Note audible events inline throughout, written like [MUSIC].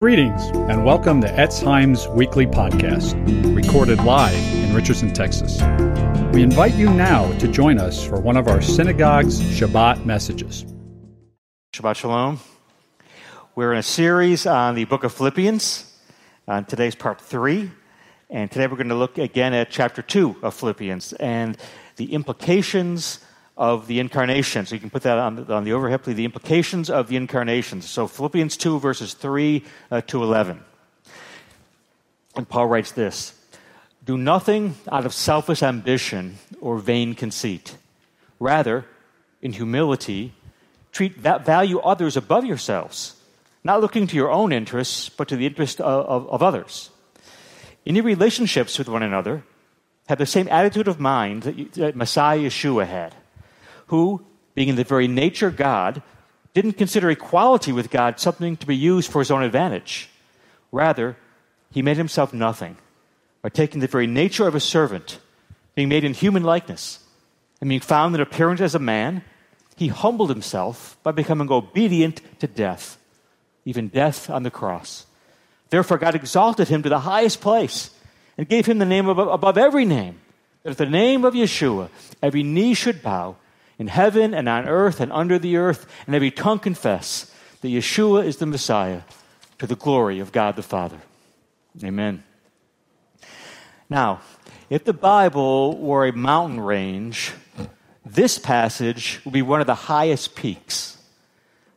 Greetings and welcome to Etz Chaim's weekly podcast, recorded live in Richardson, Texas. We invite you now to join us for one of our synagogue's Shabbat messages. Shabbat Shalom. We're in a series on the book of Philippians. Uh, today's part three. And today we're going to look again at chapter two of Philippians and the implications of the incarnation. So you can put that on the, on the overhead. The implications of the incarnation. So Philippians 2, verses 3 uh, to 11. And Paul writes this Do nothing out of selfish ambition or vain conceit. Rather, in humility, treat that value others above yourselves, not looking to your own interests, but to the interest of, of, of others. In your relationships with one another, have the same attitude of mind that, you, that Messiah Yeshua had who, being in the very nature God, didn't consider equality with God something to be used for his own advantage. Rather, he made himself nothing by taking the very nature of a servant, being made in human likeness, and being found in appearance as a man, he humbled himself by becoming obedient to death, even death on the cross. Therefore, God exalted him to the highest place and gave him the name above, every name, that at the name of Yeshua, every knee should bow in heaven and on earth and under the earth, and every tongue confess that Yeshua is the Messiah to the glory of God the Father. Amen. Now, if the Bible were a mountain range, this passage would be one of the highest peaks.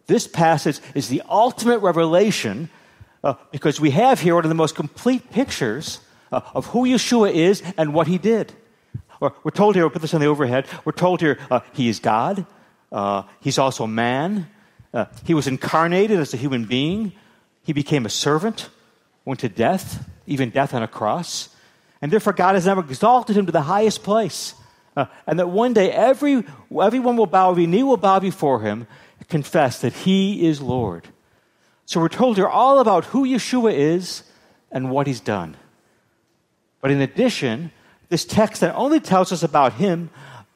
This passage is the ultimate revelation uh, because we have here one of the most complete pictures uh, of who Yeshua is and what he did. We're told here, we'll put this on the overhead, we're told here uh, he is God, uh, he's also man, uh, he was incarnated as a human being, he became a servant, went to death, even death on a cross, and therefore God has now exalted him to the highest place. Uh, and that one day every, everyone will bow, every knee will bow before him, confess that he is Lord. So we're told here all about who Yeshua is and what he's done. But in addition, this text not only tells us about him,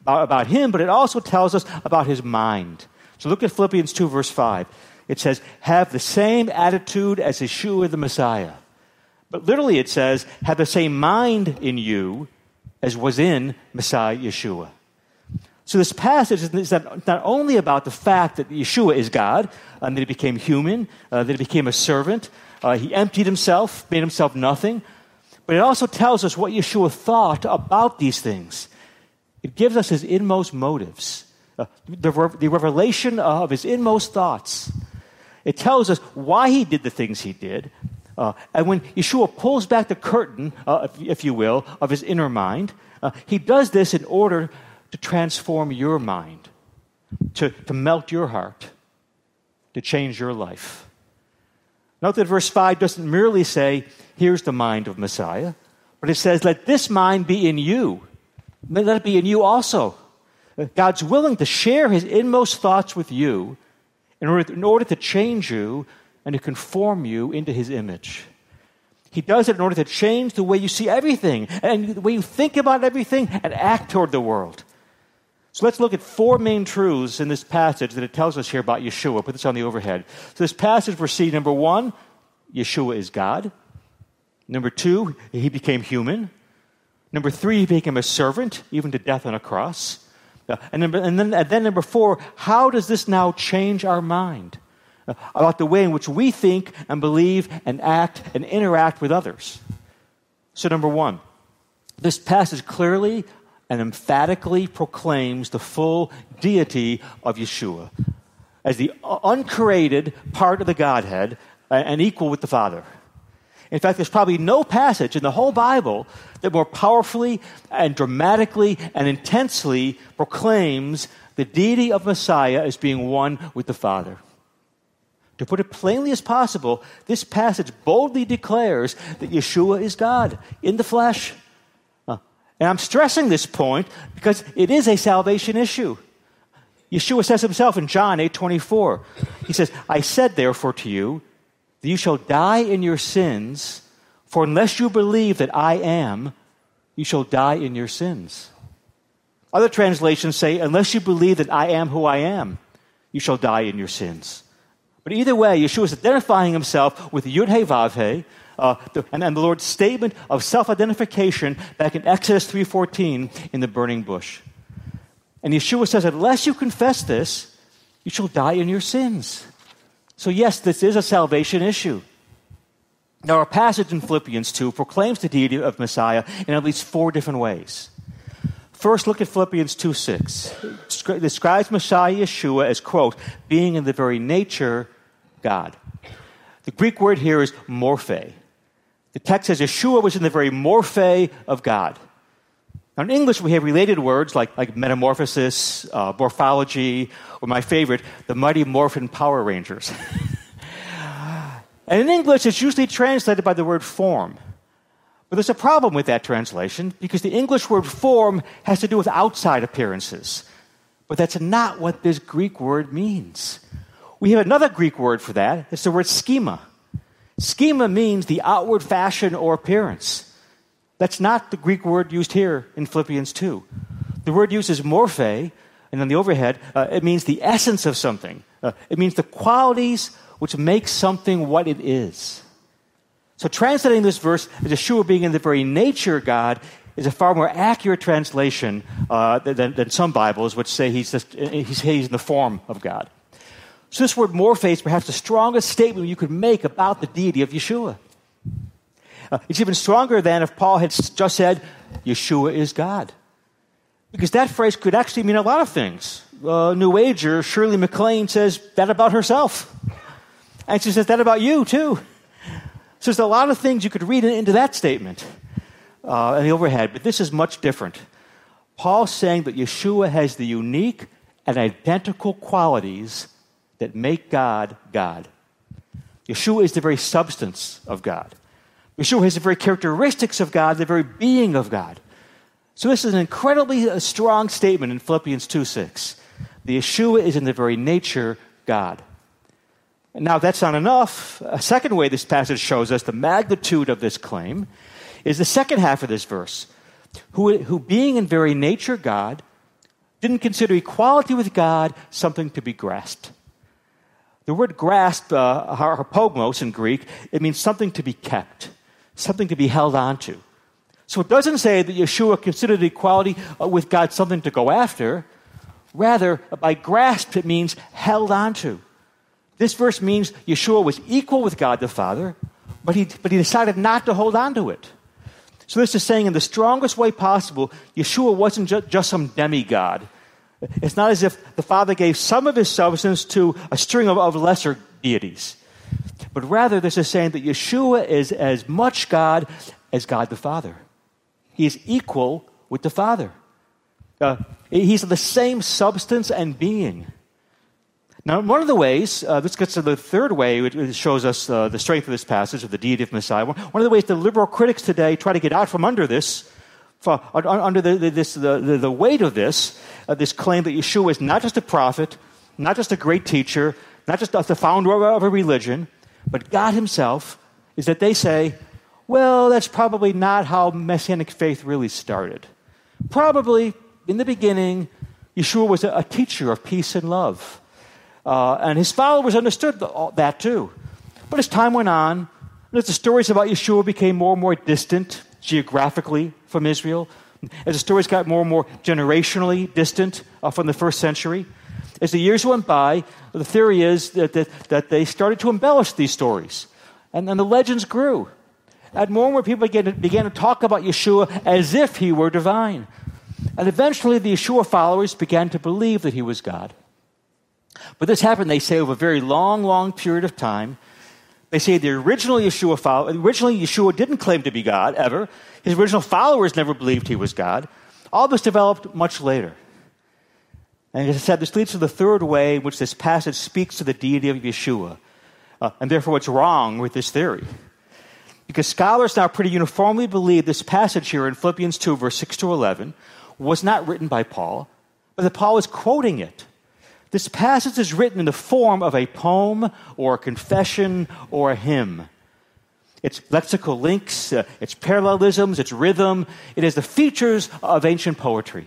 about him, but it also tells us about his mind. So look at Philippians 2, verse 5. It says, Have the same attitude as Yeshua the Messiah. But literally it says, Have the same mind in you as was in Messiah Yeshua. So this passage is not only about the fact that Yeshua is God, and that he became human, uh, that he became a servant, uh, he emptied himself, made himself nothing, but it also tells us what Yeshua thought about these things. It gives us his inmost motives, uh, the, the revelation of his inmost thoughts. It tells us why he did the things he did. Uh, and when Yeshua pulls back the curtain, uh, if, if, you will, of his inner mind, uh, he does this in order to transform your mind, to, to melt your heart, to change your life. Note that verse 5 doesn't merely say, here's the mind of Messiah. But it says, let this mind be in you. Let it be in you also. God's willing to share his inmost thoughts with you in order, in order to change you and to conform you into his image. He does it in order to change the way you see everything and the way you think about everything and act toward the world. So let's look at four main truths in this passage that it tells us here about Yeshua. Put this on the overhead. So this passage we see number one, Yeshua is God. Number two, he became human. Number three, he became a servant, even to death on a cross. Uh, and, number, and, then, and then number four, how does this now change our mind uh, about the way in which we think and believe and act and interact with others? So, number one, this passage clearly and emphatically proclaims the full deity of Yeshua as the uncreated part of the Godhead and equal with the Father. In fact, there's probably no passage in the whole Bible that more powerfully and dramatically and intensely proclaims the deity of Messiah as being one with the Father. To put it plainly as possible, this passage boldly declares that Yeshua is God in the flesh. And I'm stressing this point because it is a salvation issue. Yeshua says himself in John 8 24, He says, I said therefore to you, that you shall die in your sins, for unless you believe that I am, you shall die in your sins. Other translations say, unless you believe that I am who I am, you shall die in your sins. But either way, Yeshua is identifying himself with Yud He Vav He, uh, and, and the Lord's statement of self-identification back in Exodus 3.14 in the burning bush. And Yeshua says, unless you confess this, you shall die in your sins. So yes, this is a salvation issue. Now, our passage in Philippians 2 proclaims the deity of Messiah in at least four different ways. First, look at Philippians 2 6. It describes Messiah Yeshua as, quote, being in the very nature God. The Greek word here is morphe. The text says Yeshua was in the very morphe of God. Now, in English, we have related words like, like metamorphosis, uh, morphology, or my favorite, the Mighty Morphin Power Rangers. [LAUGHS] and in English, it's usually translated by the word form. But there's a problem with that translation because the English word form has to do with outside appearances. But that's not what this Greek word means. We have another Greek word for that. It's the word schema. Schema means the outward fashion or appearance. That's not the Greek word used here in Philippians 2. The word used is morphe, and on the overhead, uh, it means the essence of something. Uh, it means the qualities which make something what it is. So, translating this verse as Yeshua being in the very nature of God is a far more accurate translation uh, than, than, some Bibles, which say he's, just, he's, he's in the form of God. So, this word morphe is perhaps the strongest statement you could make about the deity of Yeshua. Uh, it's even stronger than if Paul had just said, Yeshua is God. Because that phrase could actually mean a lot of things. Uh, New Ager Shirley MacLaine says that about herself. And she says that about you, too. So there's a lot of things you could read into that statement uh, in the overhead, but this is much different. Paul's saying that Yeshua has the unique and identical qualities that make God God. Yeshua is the very substance of God. Yeshua has the very characteristics of God, the very being of God. So this is an incredibly uh, strong statement in Philippians 2 6. The Yeshua is in the very nature God. Now, that's not enough. A second way this passage shows us the magnitude of this claim is the second half of this verse. Who, who being in very nature God, didn't consider equality with God something to be grasped. The word grasp, uh, harpagmos in Greek, it means something to be kept, something to be held onto. So it doesn't say that Yeshua considered equality uh, with God something to go after. Rather, by grasp, it means held onto. This verse means Yeshua was equal with God the Father, but he, but he decided not to hold on to it. So this is saying in the strongest way possible, Yeshua wasn't ju- just some demigod. It's not as if the Father gave some of his substance to a string of, of lesser deities. But rather, this is saying that Yeshua is as much God as God the Father. He is equal with the Father. Uh, he's the same substance and being. Now, one of the ways, uh, this gets to the third way, it shows us uh, the strength of this passage of the deity of Messiah. One of the ways the liberal critics today try to get out from under this, for, under the, this, the, the, the, weight of this, uh, this claim that Yeshua is not just a prophet, not just a great teacher, not just the founder of a religion, but God Himself, is that they say, well, that's probably not how Messianic faith really started. Probably, in the beginning, Yeshua was a, teacher of peace and love. Uh, and his followers understood the, that too. But as time went on, as the stories about Yeshua became more and more distant geographically from Israel, as the stories got more and more generationally distant uh, from the first century, as the years went by, the theory is that, that, that they started to embellish these stories. And then the legends grew. And more and more people began to, began to talk about Yeshua as if he were divine. And eventually, the Yeshua followers began to believe that he was God. But this happened, they say, over a very long, long period of time. They say the original Yeshua follower, originally Yeshua didn't claim to be God ever. His original followers never believed he was God. All this developed much later. And as I said, this leads to the third way in which this passage speaks to the deity of Yeshua. Uh, and therefore, what's wrong with this theory? Because scholars now pretty uniformly believe this passage here in Philippians 2, verse 6 to 11, was not written by Paul, but that Paul is quoting it this passage is written in the form of a poem or a confession or a hymn. It's lexical links, uh, it's parallelisms, it's rhythm. It is the features of ancient poetry.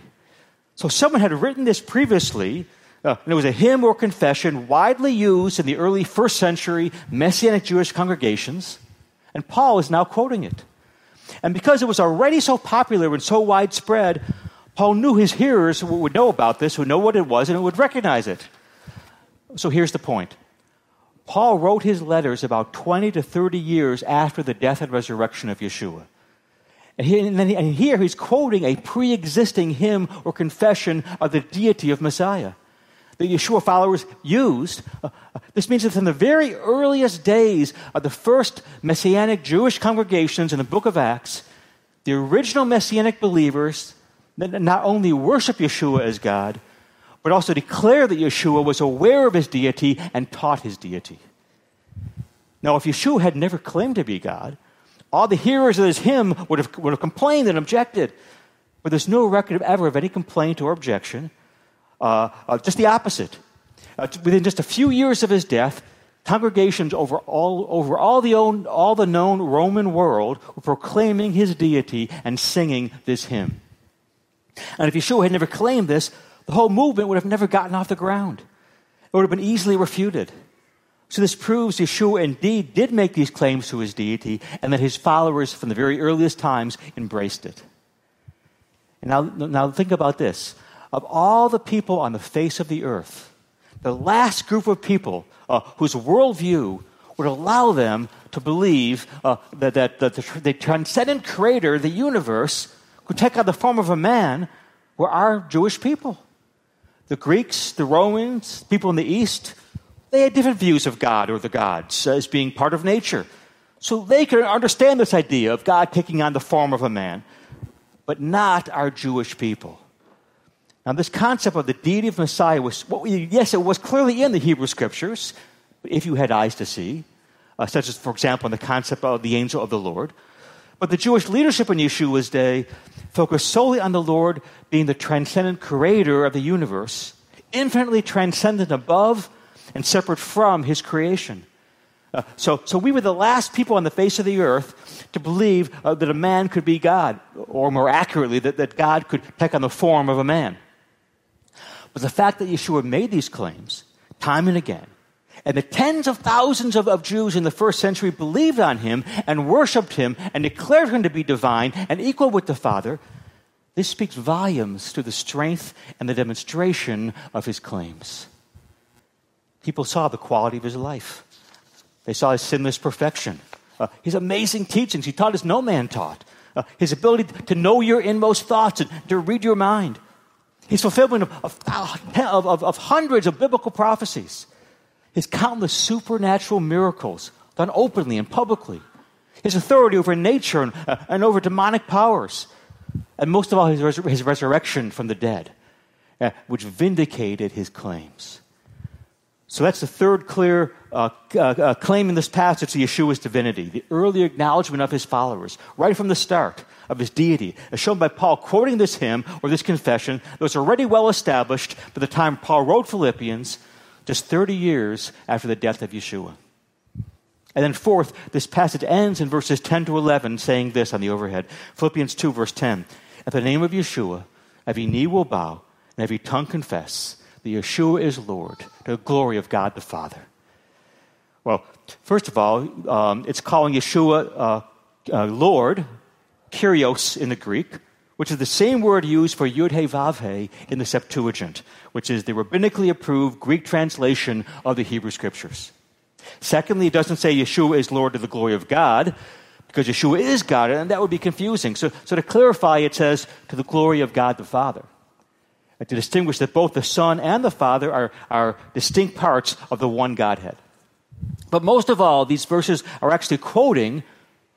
So someone had written this previously Uh, and it was a hymn or confession widely used in the early first century Messianic Jewish congregations, and Paul is now quoting it. And because it was already so popular and so widespread, Paul knew his hearers would know about this, would know what it was, and would recognize it. So here's the point Paul wrote his letters about 20 to 30 years after the death and resurrection of Yeshua. And, he, and, then, and here he's quoting a pre existing hymn or confession of the deity of Messiah that Yeshua followers used. Uh, uh, this means that from the very earliest days of the first Messianic Jewish congregations in the book of Acts, the original Messianic believers not only worship Yeshua as God, but also declare that Yeshua was aware of his deity and taught his deity. Now, if Yeshua had never claimed to be God, all the hearers of this hymn would have, would have complained and objected. But there's no record of ever of any complaint or objection. Uh, uh, just the opposite. Uh, within just a few years of his death, congregations over all, over all, the own, all the known Roman world were proclaiming his deity and singing this hymn. And if Yeshua had never claimed this, the whole movement would have never gotten off the ground. It would have been easily refuted. So this proves Yeshua indeed did make these claims to his deity and that his followers from the very earliest times embraced it. And now, now think about this of all the people on the face of the earth, the last group of people uh, whose worldview would allow them to believe uh, that, that, that the, the, transcendent creator, the universe, could take on the form of a man, were our Jewish people. The Greeks, the Romans, people in the East, they had different views of God or the gods as being part of nature. So they could understand this idea of God taking on the form of a man, but not our Jewish people. Now, this concept of the deity of Messiah was, well, yes, it was clearly in the Hebrew scriptures, if you had eyes to see, uh, such as, for example, in the concept of the angel of the Lord. But the Jewish leadership in Yeshua's day focused solely on the Lord being the transcendent creator of the universe, infinitely transcendent above and separate from his creation. Uh, so, so we were the last people on the face of the earth to believe uh, that a man could be God, or more accurately, that, that God could take on the form of a man. But the fact that Yeshua made these claims time and again, and the tens of thousands of, of, Jews in the first century believed on him and worshiped him and declared him to be divine and equal with the Father, this speaks volumes to the strength and the demonstration of his claims. People saw the quality of his life, they saw his sinless perfection, uh, his amazing teachings. He taught as no man taught, uh, his ability to know your inmost thoughts and to read your mind his fulfillment of, of, of, of hundreds of biblical prophecies, his countless supernatural miracles done openly and publicly, his authority over nature and, uh, and over demonic powers, and most of all, his, res- his resurrection from the dead, uh, which vindicated his claims. So that's the third clear uh, uh, uh claim in this passage to Yeshua's divinity, the early acknowledgement of his followers, right from the start of his deity, as shown by Paul quoting this hymn or this confession that was already well established by the time Paul wrote Philippians, just 30 years after the death of Yeshua. And then, fourth, this passage ends in verses 10 to 11, saying this on the overhead Philippians 2, verse 10. At the name of Yeshua, every knee will bow and every tongue confess that Yeshua is Lord, to the glory of God the Father. Well, first of all, um, it's calling Yeshua uh, uh, Lord, Kyrios in the Greek, which is the same word used for Yud He Vav He in the Septuagint, which is the rabbinically approved Greek translation of the Hebrew Scriptures. Secondly, it doesn't say Yeshua is Lord to the glory of God, because Yeshua is God, and that would be confusing. So, so to clarify, it says to the glory of God the Father. And to distinguish that both the Son and the Father are, are distinct parts of the one Godhead. But most of all, these verses are actually quoting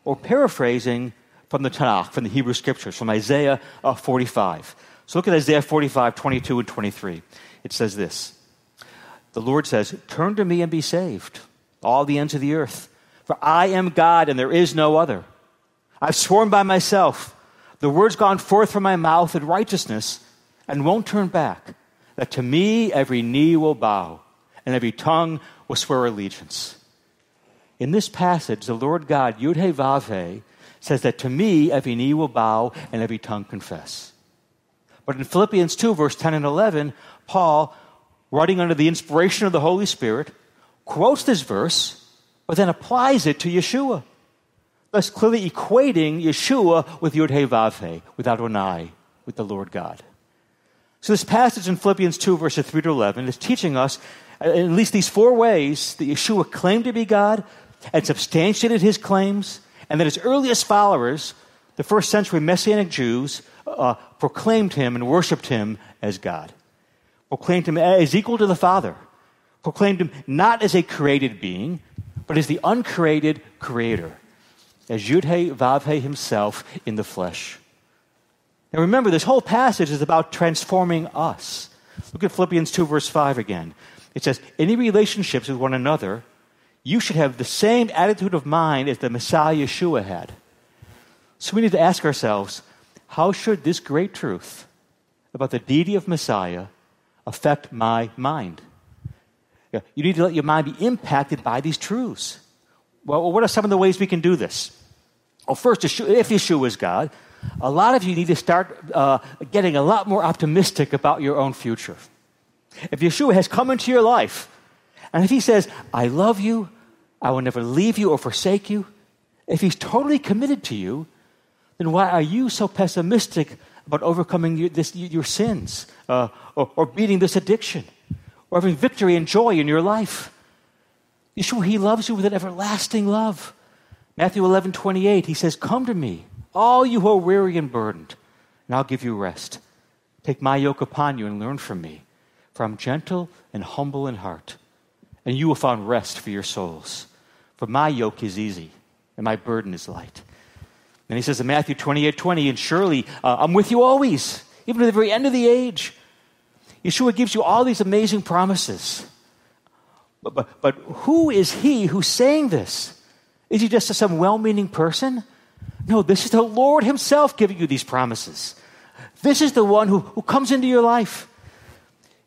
or paraphrasing from the Tanakh, from the Hebrew Scriptures, from Isaiah uh, 45. So look at Isaiah 45, 22 and 23. It says this The Lord says, Turn to me and be saved, all the ends of the earth. For I am God and there is no other. I've sworn by myself, the word's gone forth from my mouth in righteousness and won't turn back, that to me every knee will bow and every tongue will swear allegiance. In this passage, the Lord God, Yud Vav says that to me every knee will bow and every tongue confess. But in Philippians 2, verse 10 and 11, Paul writing under the inspiration of the Holy Spirit, quotes this verse, but then applies it to Yeshua, thus clearly equating Yeshua with Yud He Vav He, with Adonai, with the Lord God. So this passage in Philippians 2, verses 3 to 11, is teaching us uh, at least these four ways that Yeshua claimed to be God and substantiated his claims, and that his earliest followers, the first century Messianic Jews, uh, proclaimed him and worshiped him as God, proclaimed him as equal to the Father, proclaimed him not as a created being, but as the uncreated creator, as Yud Vav himself in the flesh. Now remember, this whole passage is about transforming us. Look at Philippians 2, verse 5 again. It says, Any relationships with one another, you should have the same attitude of mind as the Messiah Yeshua had. So we need to ask ourselves, how should this great truth about the deity of Messiah affect my mind? You need to let your mind be impacted by these truths. Well, what are some of the ways we can do this? Well, first, if Yeshua is God, a lot of you need to start uh, getting a lot more optimistic about your own future. If Yeshua has come into your life, and if he says, I love you, I will never leave you or forsake you, if he's totally committed to you, then why are you so pessimistic about overcoming your, this, your sins uh, or, or beating this addiction or having victory and joy in your life? Yeshua, he loves you with an everlasting love. Matthew 11, 28, he says, Come to me, all you who are weary and burdened, and I'll give you rest. Take my yoke upon you and learn from me, for I'm gentle and humble in heart, and you will find rest for your souls. For my yoke is easy, and my burden is light. And he says in Matthew 28 20, and surely uh, I'm with you always, even to the very end of the age. Yeshua gives you all these amazing promises. But, but, but who is he who's saying this? Is he just some well meaning person? No, this is the Lord Himself giving you these promises. This is the one who, who comes into your life.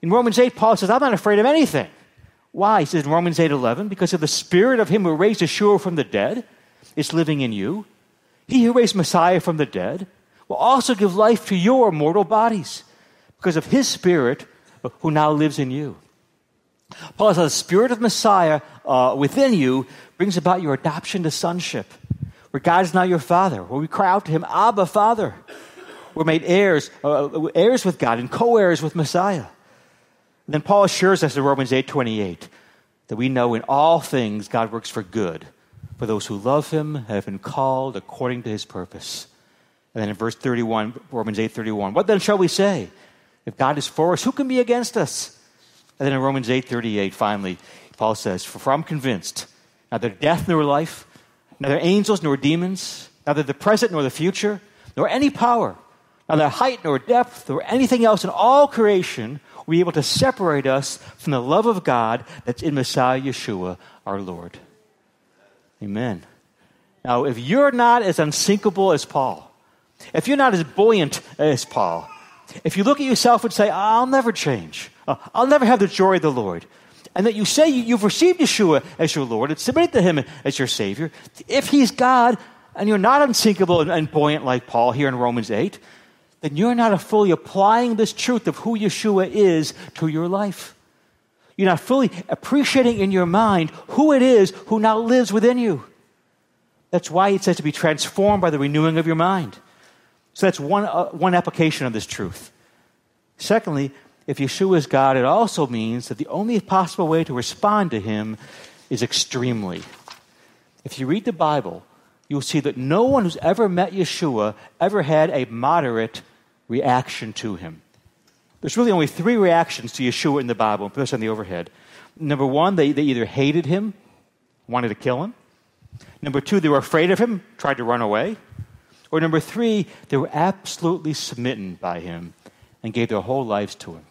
In Romans 8, Paul says, I'm not afraid of anything. Why? He says in Romans 8 11, because of the spirit of him who raised Yeshua from the dead is living in you. He who raised Messiah from the dead will also give life to your mortal bodies because of his spirit who now lives in you. Paul says the spirit of Messiah uh, within you brings about your adoption to sonship where God is now your Father, where we cry out to Him, Abba, Father. We're made heirs, uh, heirs with God and co-heirs with Messiah. Then Paul assures us in Romans 8:28 that we know in all things God works for good for those who love Him have been called according to His purpose. And then in verse 31, Romans 8:31, what then shall we say? If God is for us, who can be against us? And then in Romans 8:38, finally, Paul says, For I'm convinced neither death nor life, neither angels nor demons, neither the present nor the future, nor any power, neither height nor depth, nor anything else in all creation will be able to separate us from the love of God that's in Messiah Yeshua, our Lord. Amen. Now, if you're not as unsinkable as Paul, if you're not as buoyant as Paul, if you look at yourself and say, I'll never change, uh, I'll never have the joy of the Lord, and that you say you've received Yeshua as your Lord and submitted to Him as your Savior, if He's God and you're not unsinkable and buoyant like Paul here in Romans 8, then you're not fully applying this truth of who Yeshua is to your life. You're not fully appreciating in your mind who it is who now lives within you. That's why it says to be transformed by the renewing of your mind. So that's one, uh, one application of this truth. Secondly, if Yeshua is God, it also means that the only possible way to respond to him is extremely. If you read the Bible, you'll see that no one who's ever met Yeshua ever had a moderate reaction to him. There's really only three reactions to Yeshua in the Bible. Put this on the overhead. Number one, they, they either hated him, wanted to kill him. Number two, they were afraid of him, tried to run away. Or number three, they were absolutely smitten by him and gave their whole lives to him.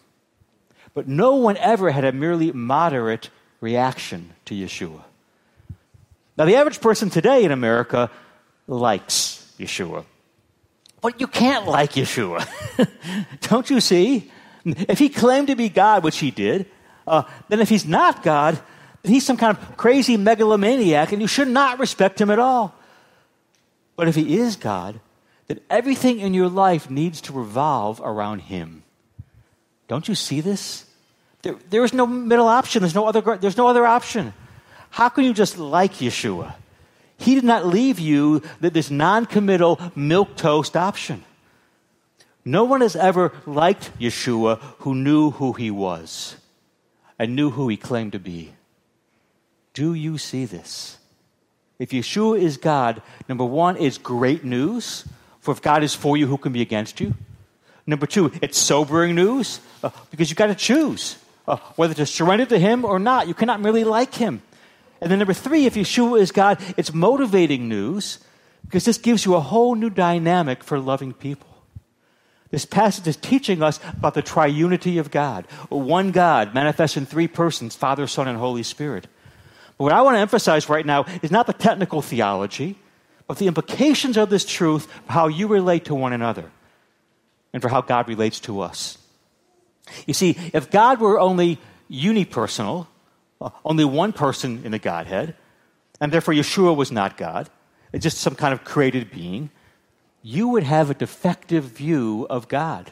But no one ever had a merely moderate reaction to Yeshua. Now, the average person today in America likes Yeshua. But you can't like Yeshua. [LAUGHS] Don't you see? If he claimed to be God, which he did, uh, then if he's not God, then he's some kind of crazy megalomaniac and you should not respect him at all. But if he is God, then everything in your life needs to revolve around him. Don't you see this? There, there is no middle option. There's no, other, there's no other option. How can you just like Yeshua? He did not leave you this non committal milk toast option. No one has ever liked Yeshua who knew who he was and knew who he claimed to be. Do you see this? If Yeshua is God, number one, it's great news. For if God is for you, who can be against you? Number two, it's sobering news uh, because you've got to choose uh, whether to surrender to Him or not. You cannot merely like Him. And then number three, if Yeshua is God, it's motivating news because this gives you a whole new dynamic for loving people. This passage is teaching us about the triunity of God. One God manifest in three persons Father, Son, and Holy Spirit. But what I want to emphasize right now is not the technical theology, but the implications of this truth for how you relate to one another and for how God relates to us. You see, if God were only unipersonal, only one person in the Godhead, and therefore Yeshua was not God, it's just some kind of created being, you would have a defective view of God.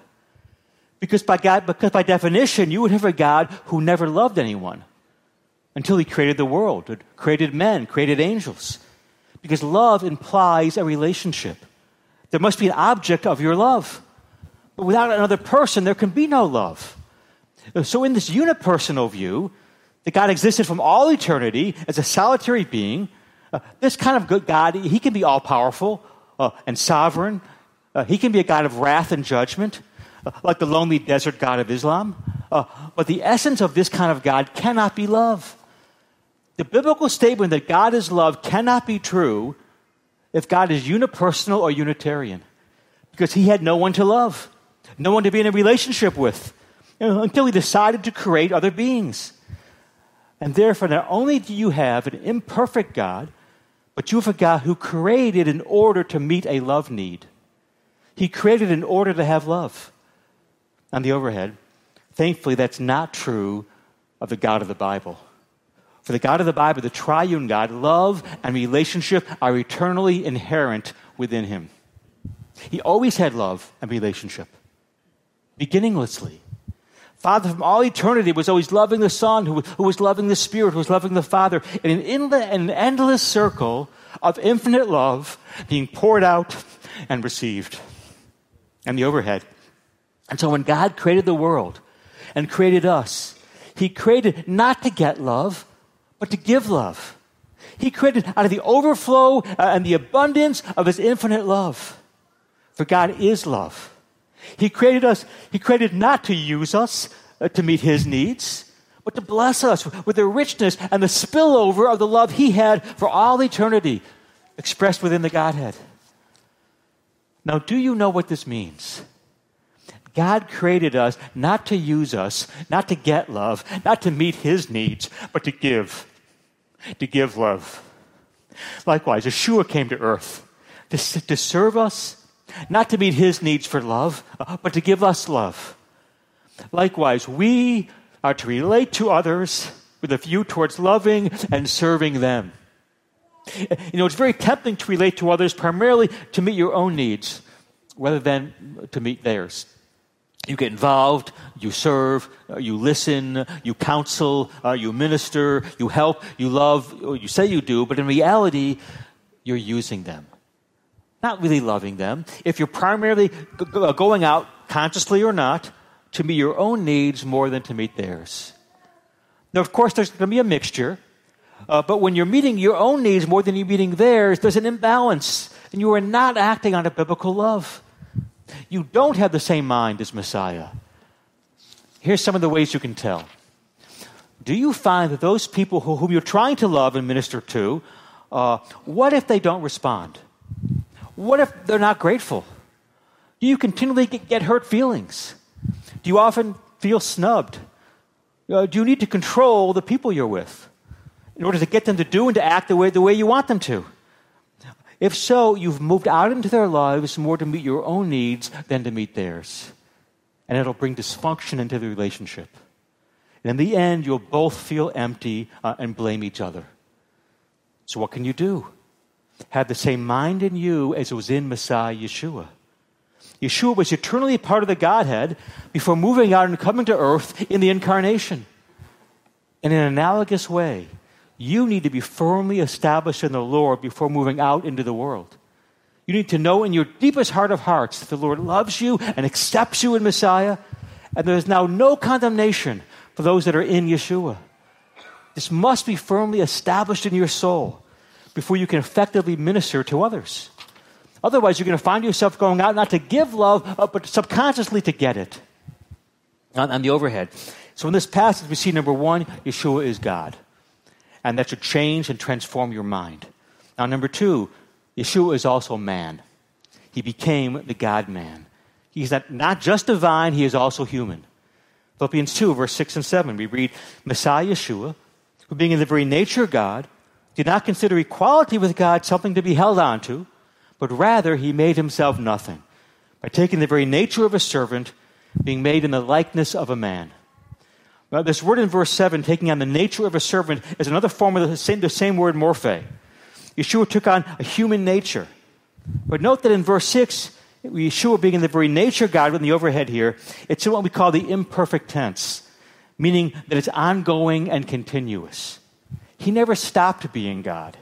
Because by, God, because by definition, you would have a God who never loved anyone until he created the world, created men, created angels. Because love implies a relationship. There must be an object of your love. But without another person, there can be no love. So, in this unipersonal view, that God existed from all eternity as a solitary being, uh, this kind of good God, he can be all powerful uh, and sovereign. Uh, he can be a God of wrath and judgment, uh, like the lonely desert God of Islam. Uh, but the essence of this kind of God cannot be love. The biblical statement that God is love cannot be true if God is unipersonal or Unitarian, because he had no one to love, no one to be in a relationship with, you know, until he decided to create other beings. And therefore, not only do you have an imperfect God, but you have a God who created in order to meet a love need. He created in order to have love. On the overhead, thankfully, that's not true of the God of the Bible. For the God of the Bible, the triune God, love and relationship are eternally inherent within him. He always had love and relationship, beginninglessly. Father from all eternity was always loving the Son, who, who was loving the Spirit, who was loving the Father, in an, an endless circle of infinite love being poured out and received. And the overhead. And so when God created the world and created us, He created not to get love, but to give love. He created out of the overflow uh, and the abundance of his infinite love. For God is love. He created us, he created not to use us uh, to meet his needs, but to bless us with the richness and the spillover of the love he had for all eternity expressed within the Godhead. Now, do you know what this means? God created us not to use us, not to get love, not to meet his needs, but to give to give love. Likewise, Yeshua came to earth to, to serve us, not to meet his needs for love, uh, but to give us love. Likewise, we are to relate to others with a view towards loving and serving them. You know, it's very tempting to relate to others primarily to meet your own needs rather than to meet theirs. You get involved, you serve, uh, you listen, you counsel, uh, you minister, you help, you love, you say you do, but in reality, you're using them. Not really loving them. If you're primarily uh, going out, consciously or not, to meet your own needs more than to meet theirs. Now, of course, there's going to be a mixture, uh, but when you're meeting your own needs more than you're meeting theirs, there's an imbalance, and you are not acting on a biblical love you don't have the same mind as Messiah. Here's some of the ways you can tell. Do you find that those people who, whom you're trying to love and minister to, uh, what if they don't respond? What if they're not grateful? Do you continually get, hurt feelings? Do you often feel snubbed? Uh, do you need to control the people you're with in order to get them to do and to act the way, the way you want them to? If so, you've moved out into their lives more to meet your own needs than to meet theirs. And it'll bring dysfunction into the relationship. And in the end, you'll both feel empty uh, and blame each other. So, what can you do? Have the same mind in you as it was in Messiah Yeshua. Yeshua was eternally part of the Godhead before moving out and coming to earth in the incarnation. In an analogous way, you need to be firmly established in the Lord before moving out into the world. You need to know in your deepest heart of hearts that the Lord loves you and accepts you in Messiah, and there is now no condemnation for those that are in Yeshua. This must be firmly established in your soul before you can effectively minister to others. Otherwise, you're going to find yourself going out not to give love, uh, but subconsciously to get it on, the overhead. So, in this passage, we see number one, Yeshua is God. And that should change and transform your mind. Now, number two, Yeshua is also man. He became the God man. He's not, not just divine, he is also human. Philippians 2, verse 6 and 7, we read, Messiah Yeshua, who being in the very nature of God, did not consider equality with God something to be held on to, but rather he made himself nothing by taking the very nature of a servant, being made in the likeness of a man. Now, this word in verse 7, taking on the nature of a servant, is another form of the same, the same word morphe. Yeshua took on a human nature. But note that in verse 6, Yeshua being in the very nature of God in the overhead here, it's in what we call the imperfect tense, meaning that it's ongoing and continuous. He never stopped being God.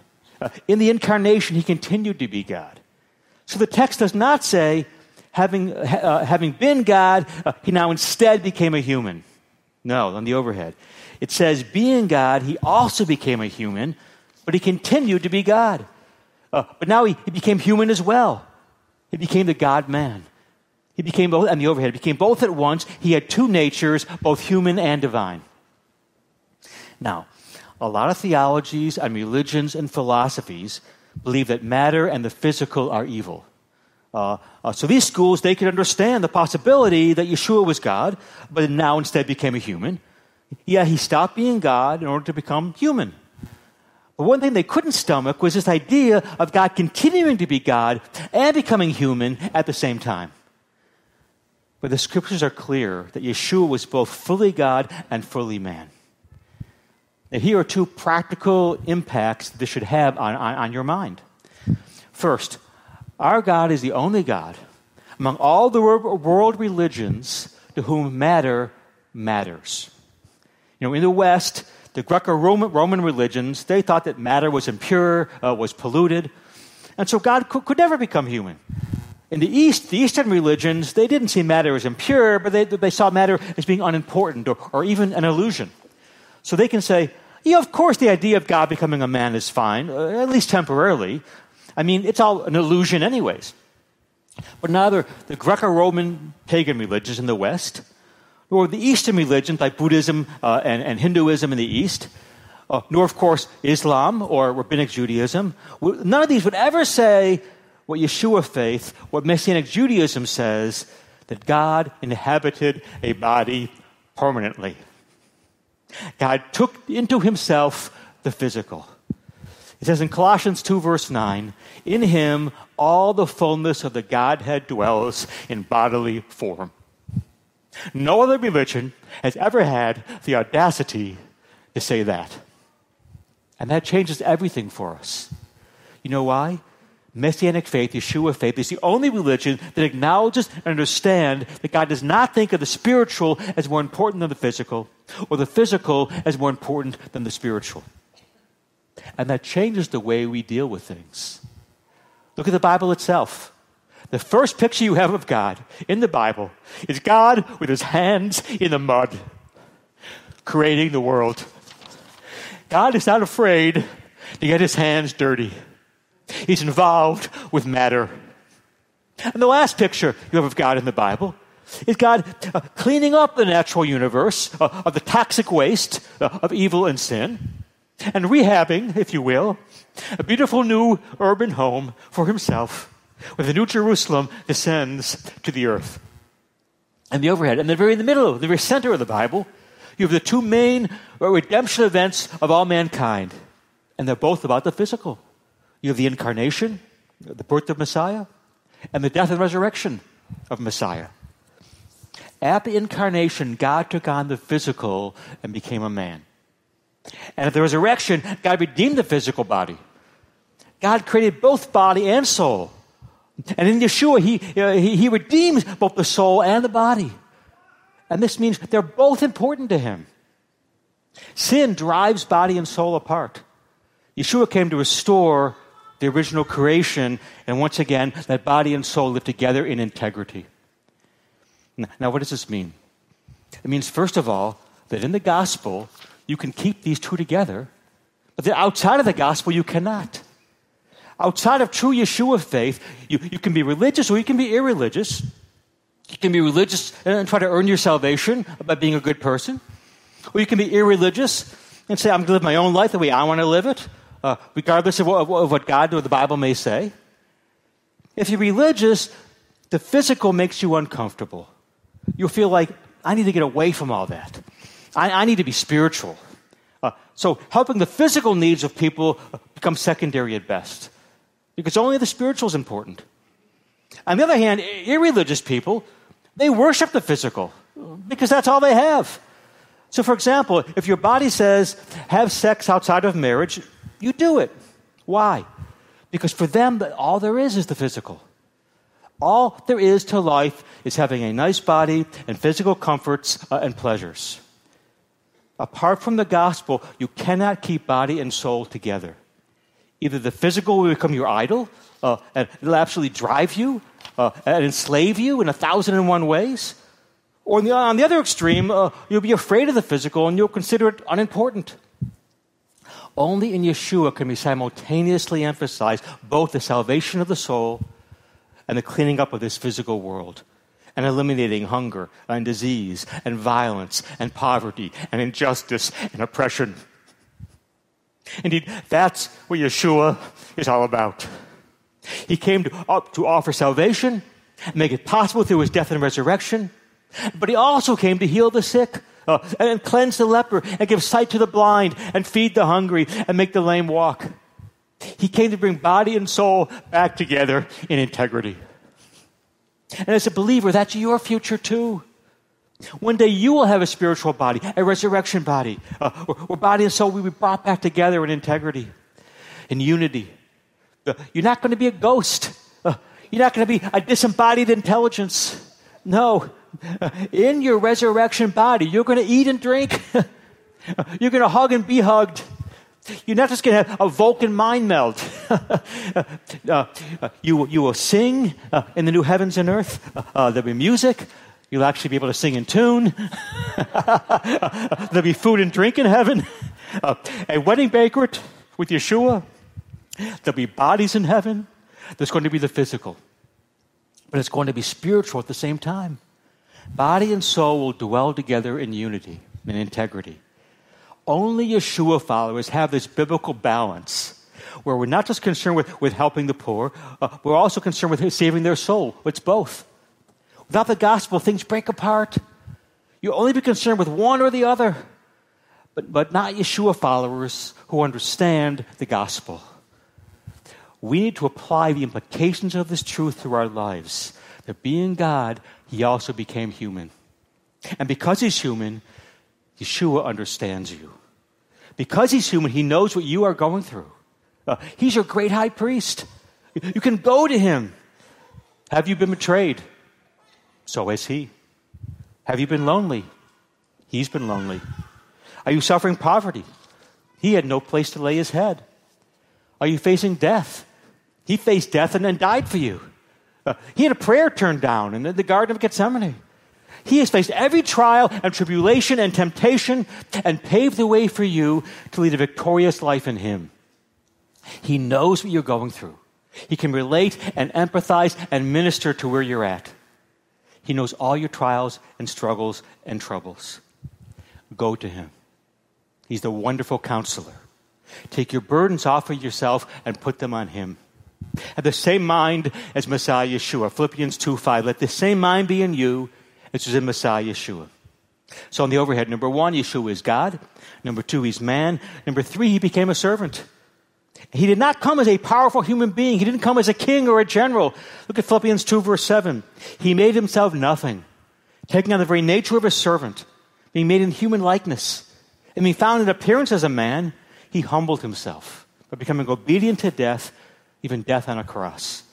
In the incarnation, he continued to be God. So the text does not say, having, uh, having been God, uh, he now instead became a human. No, on the overhead. It says, being God, he also became a human, but he continued to be God. Uh, but now he, he became human as well. He became the God man. He became both, on the overhead, he became both at once. He had two natures, both human and divine. Now, a lot of theologies and religions and philosophies believe that matter and the physical are evil. Uh, uh, so these schools, they could understand the possibility that Yeshua was God, but now instead became a human. Yeah, he stopped being God in order to become human. But one thing they couldn't stomach was this idea of God continuing to be God and becoming human at the same time. But the scriptures are clear that Yeshua was both fully God and fully man. Now, here are two practical impacts this should have on, on, on your mind. First, our God is the only God among all the world religions to whom matter matters. You know, in the West, the Greco-Roman religions, they thought that matter was impure, uh, was polluted, and so God could, could, never become human. In the East, the Eastern religions, they didn't see matter as impure, but they, they saw matter as being unimportant or, or even an illusion. So they can say, yeah, of course, the idea of God becoming a man is fine, uh, at least temporarily. I mean, it's all an illusion, anyways. But neither the Greco Roman pagan religions in the West, nor the Eastern religions like Buddhism uh, and, and, Hinduism in the East, uh, nor, of course, Islam or Rabbinic Judaism, none of these would ever say what Yeshua faith, what Messianic Judaism says, that God inhabited a body permanently. God took into himself the physical. It says in Colossians 2, verse 9, in him all the fullness of the Godhead dwells in bodily form. No other religion has ever had the audacity to say that. And that changes everything for us. You know why? Messianic faith, Yeshua faith, is the only religion that acknowledges and understands that God does not think of the spiritual as more important than the physical, or the physical as more important than the spiritual. And that changes the way we deal with things. Look at the Bible itself. The first picture you have of God in the Bible is God with his hands in the mud, creating the world. God is not afraid to get his hands dirty. He's involved with matter. And the last picture you have of God in the Bible is God uh, cleaning up the natural universe uh, of the toxic waste uh, of evil and sin and rehabbing, if you will, a beautiful new urban home for himself where the New Jerusalem descends to the earth. And the overhead, and the very in the middle, the very center of the Bible, you have the two main redemption events of all mankind. And they're both about the physical. You have the incarnation, the birth of Messiah, and the death and resurrection of Messiah. At the incarnation, God took on the physical and became a man. And at the resurrection, God redeemed the physical body. God created both body and soul And in Yeshua, he, uh, he, he redeems both the soul and the body. And this means they're both important to him. Sin drives body and soul apart. Yeshua came to restore the original creation, and once again, that body and soul live together in integrity. Now, what does this mean? It means, first of all, that in the gospel, you can keep these two together, but that outside of the gospel, you cannot. Outside of true Yeshua faith, you, you can be religious or you can be irreligious. You can be religious and try to earn your salvation by being a good person. Or you can be irreligious and say, I'm going to live my own life the way I want to live it, uh, regardless of what, of what God or the Bible may say. If you're religious, the physical makes you uncomfortable. You'll feel like, I need to get away from all that. I, I need to be spiritual. Uh, so helping the physical needs of people becomes secondary at best because only the spiritual is important. On the other hand, irreligious people, they worship the physical because that's all they have. So, for example, if your body says have sex outside of marriage, you do it. Why? Because for them, all there is is the physical. All there is to life is having a nice body and physical comforts uh, and pleasures. Apart from the gospel, you cannot keep body and soul together. Either the physical will become your idol, uh, and it'll absolutely drive you uh, and enslave you in a thousand and one ways, or on the, on the other extreme, uh, you'll be afraid of the physical and you'll consider it unimportant. Only in Yeshua can we simultaneously emphasize both the salvation of the soul and the cleaning up of this physical world and eliminating hunger and disease and violence and poverty and injustice and oppression. Indeed, that's what Yeshua is all about. He came to, uh, to offer salvation, make it possible through his death and resurrection, but he also came to heal the sick. Uh, and cleanse the leper, and give sight to the blind, and feed the hungry, and make the lame walk. He came to bring body and soul back together in integrity. And as a believer, that's your future too. One day you will have a spiritual body, a resurrection body, uh, where, where, body and soul will be brought back together in integrity, in unity. Uh, you're not going to be a ghost. Uh, you're not going to be a disembodied intelligence. No. Uh, [LAUGHS] in your resurrection body, you're going to eat and drink. [LAUGHS] you're going to hug and be hugged. You're not just going to have a Vulcan mind meld. [LAUGHS] uh, you, you will sing uh, in the new heavens and earth. Uh, there'll be music. You'll actually be able to sing in tune. there'll be food and drink in heaven. Uh, a wedding banquet with Yeshua. There'll be bodies in heaven. There's going to be the physical, but it's going to be spiritual at the same time. Body and soul will dwell together in unity, in integrity. Only Yeshua followers have this biblical balance where we're not just concerned with, with helping the poor, uh, we're also concerned with saving their soul. It's both. Without the gospel, things break apart. You only be concerned with one or the other, but, but not Yeshua followers who understand the gospel. We need to apply the implications of this truth to our lives. That being God, he also became human. And because he's human, Yeshua understands you. Because he's human, he knows what you are going through. Uh, he's your great high priest. You can go to him. Have you been betrayed? So has he. Have you been lonely? He's been lonely. Are you suffering poverty? He had no place to lay his head. Are you facing death? He faced death and then died for you. Uh, [LAUGHS] he had a prayer turned down in the, Garden of Gethsemane. He has faced every trial and tribulation and temptation and paved the way for you to lead a victorious life in Him. He knows what you're going through. He can relate and empathize and minister to where you're at. He knows all your trials and struggles and troubles. Go to Him. He's the wonderful counselor. Take your burdens off of yourself and put them on Him. Have the same mind as Messiah Yeshua. Philippians 2 5. Let the same mind be in you which is in Messiah Yeshua. So on the overhead, number one, Yeshua is God. Number two, he's man. Number three, he became a servant. He did not come as a powerful human being. He didn't come as a king or a general. Look at Philippians 2, verse 7. He made himself nothing, taking on the very nature of a servant, being made in human likeness. And being found in appearance as a man, he humbled himself by becoming obedient to death, even death on a cross.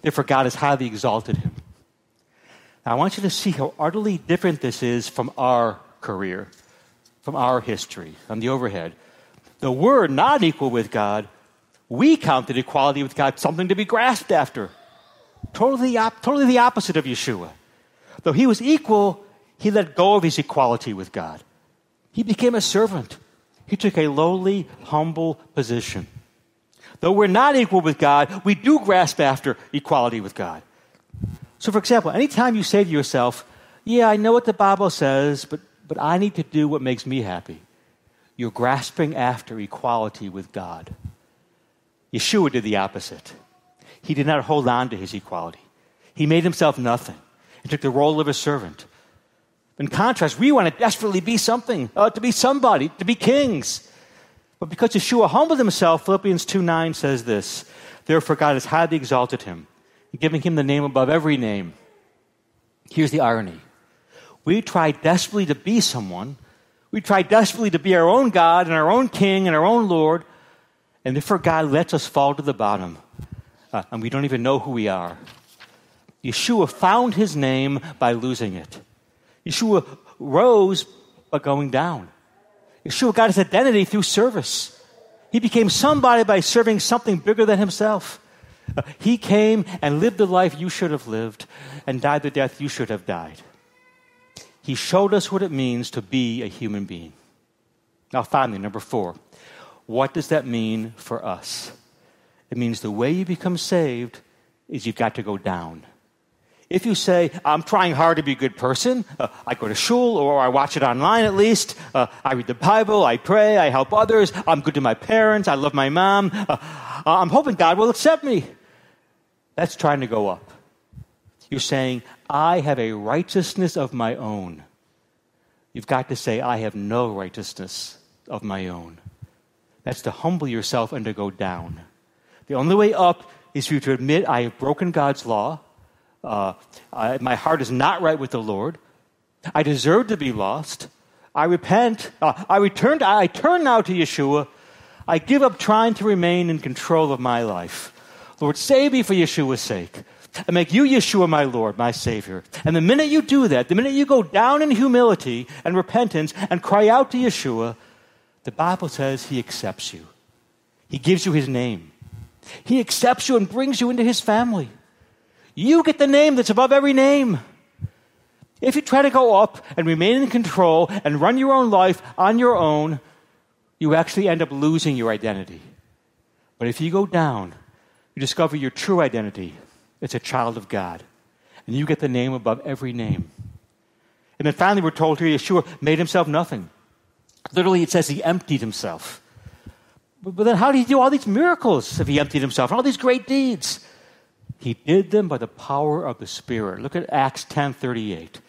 Therefore, God has highly exalted him. Now, I want you to see how utterly different this is from our career, from our history, on the overhead. The we're not equal with God. We count counted equality with God something to be grasped after. Totally, op- totally the opposite of Yeshua. Though he was equal, he let go of his equality with God. He became a servant. He took a lowly, humble position. Though we're not equal with God, we do grasp after equality with God. So, for example, anytime you say to yourself, Yeah, I know what the Bible says, but, but I need to do what makes me happy, you're grasping after equality with God. Yeshua did the opposite. He did not hold on to his equality, he made himself nothing and took the role of a servant. In contrast, we want to desperately be something, uh, to be somebody, to be kings. But because Yeshua humbled himself, Philippians 2 9 says this Therefore, God has highly exalted him giving him the name above every name. Here's the irony we try desperately to be someone, we try desperately to be our own God and our own King and our own Lord, and therefore God lets us fall to the bottom, uh, and we don't even know who we are. Yeshua found his name by losing it. Yeshua rose by going down. Yeshua got his identity through service. He became somebody by serving something bigger than himself. Uh, he came and lived the life you should have lived and died the death you should have died. He showed us what it means to be a human being. Now, finally, number four, what does that mean for us? It means the way you become saved is you've got to go down. If you say, I'm trying hard to be a good person, uh, I go to shul or I watch it online at least, uh, I read the Bible, I pray, I help others, I'm good to my parents, I love my mom, uh, I'm hoping God will accept me. That's trying to go up. You're saying, I have a righteousness of my own. You've got to say, I have no righteousness of my own. That's to humble yourself and to go down. The only way up is for you to admit, I have broken God's law. Uh, I, my heart is not right with the Lord. I deserve to be lost. I repent. Uh, I return. I turn now to Yeshua. I give up trying to remain in control of my life. Lord, save me for Yeshua's sake. I make you Yeshua my Lord, my Savior. And the minute you do that, the minute you go down in humility and repentance and cry out to Yeshua, the Bible says He accepts you. He gives you His name. He accepts you and brings you into His family. You get the name that's above every name. If you try to go up and remain in control and run your own life on your own, you actually end up losing your identity. But if you go down you discover your true identity. It's a child of God. And you get the name above every name. And then finally, we're told here Yeshua made himself nothing. Literally, it says he emptied himself. But, then, how did he do all these miracles if he emptied himself and all these great deeds? He did them by the power of the Spirit. Look at Acts 10 38.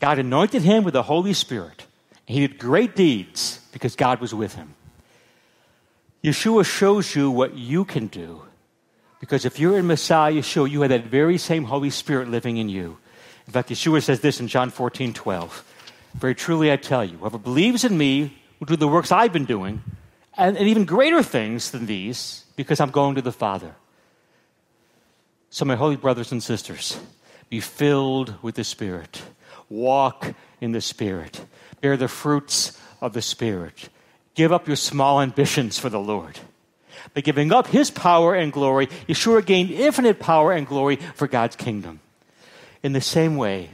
God anointed him with the Holy Spirit. And He did great deeds because God was with him. Yeshua shows you what you can do because if you're in Messiah Yeshua, you have that very same Holy Spirit living in you. In fact, Yeshua says this in John 14, 12. Very truly I tell you, whoever believes in me will do the works I've been doing, and, and even greater things than these, because I'm going to the Father. So, my holy brothers and sisters, be filled with the Spirit. Walk in the Spirit. Bear the fruits of the Spirit. Give up your small ambitions for the Lord. By giving up his power and glory, Yeshua gained infinite power and glory for God's kingdom. In the same way,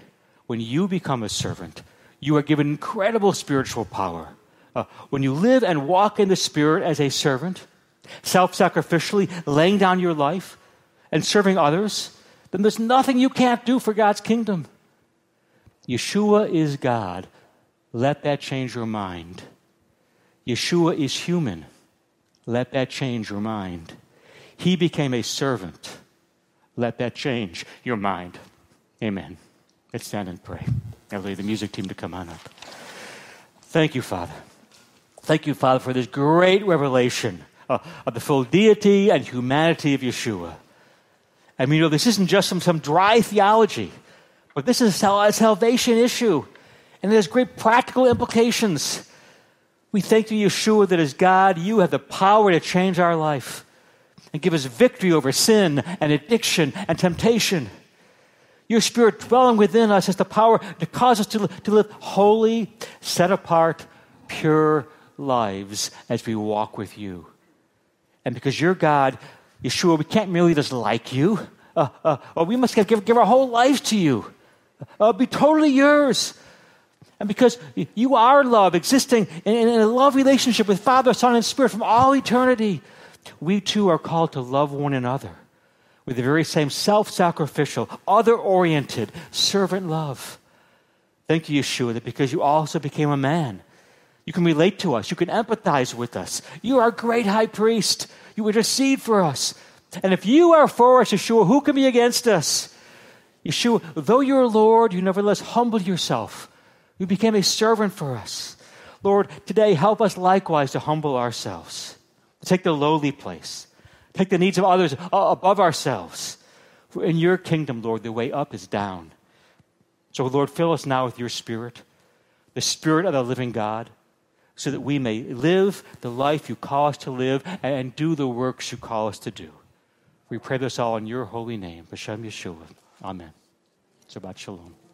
when you become a servant, you are given incredible spiritual power. Uh, when you live and walk in the Spirit as a servant, self sacrificially laying down your life and serving others, then there's nothing you can't do for God's kingdom. Yeshua is God. Let that change your mind. Yeshua is human. Let that change your mind. He became a servant. Let that change your mind. Amen. Let's stand and pray. I'll leave the music team to come on up. Thank you, Father. Thank you, Father, for this great revelation uh, of the full deity and humanity of Yeshua. I mean, you know, this isn't just some, some dry theology, but this is a salvation issue. And it has great practical implications. We thank you, Yeshua, that as God, you have the power to change our life. and give us victory over sin and addiction and temptation. Your Spirit dwelling within us has the power to cause us to, to live holy, set apart, pure lives as we walk with you. And because you're God, Yeshua, we can't merely just like you. Uh, uh, or we must give, give our whole lives to you. Uh, be totally yours. And because you are love, existing in, in a love relationship with Father, Son, and Spirit from all eternity, we too are called to love one another with the very same self sacrificial, other oriented, servant love. Thank you, Yeshua, that because you also became a man, you can relate to us, you can empathize with us. You are a great high priest, you intercede for us. And if you are for us, Yeshua, who can be against us? Yeshua, though you're Lord, you nevertheless humbled yourself. You became a servant for us. Lord, today help us likewise to humble ourselves, to take the lowly place, take the needs of others above ourselves. For in your kingdom, Lord, the way up is down. So, Lord, fill us now with your spirit, the spirit of the living God, so that we may live the life you call us to live and do the works you call us to do. We pray this all in your holy name, B'Shem Yeshua. Amen. Shabbat Shalom.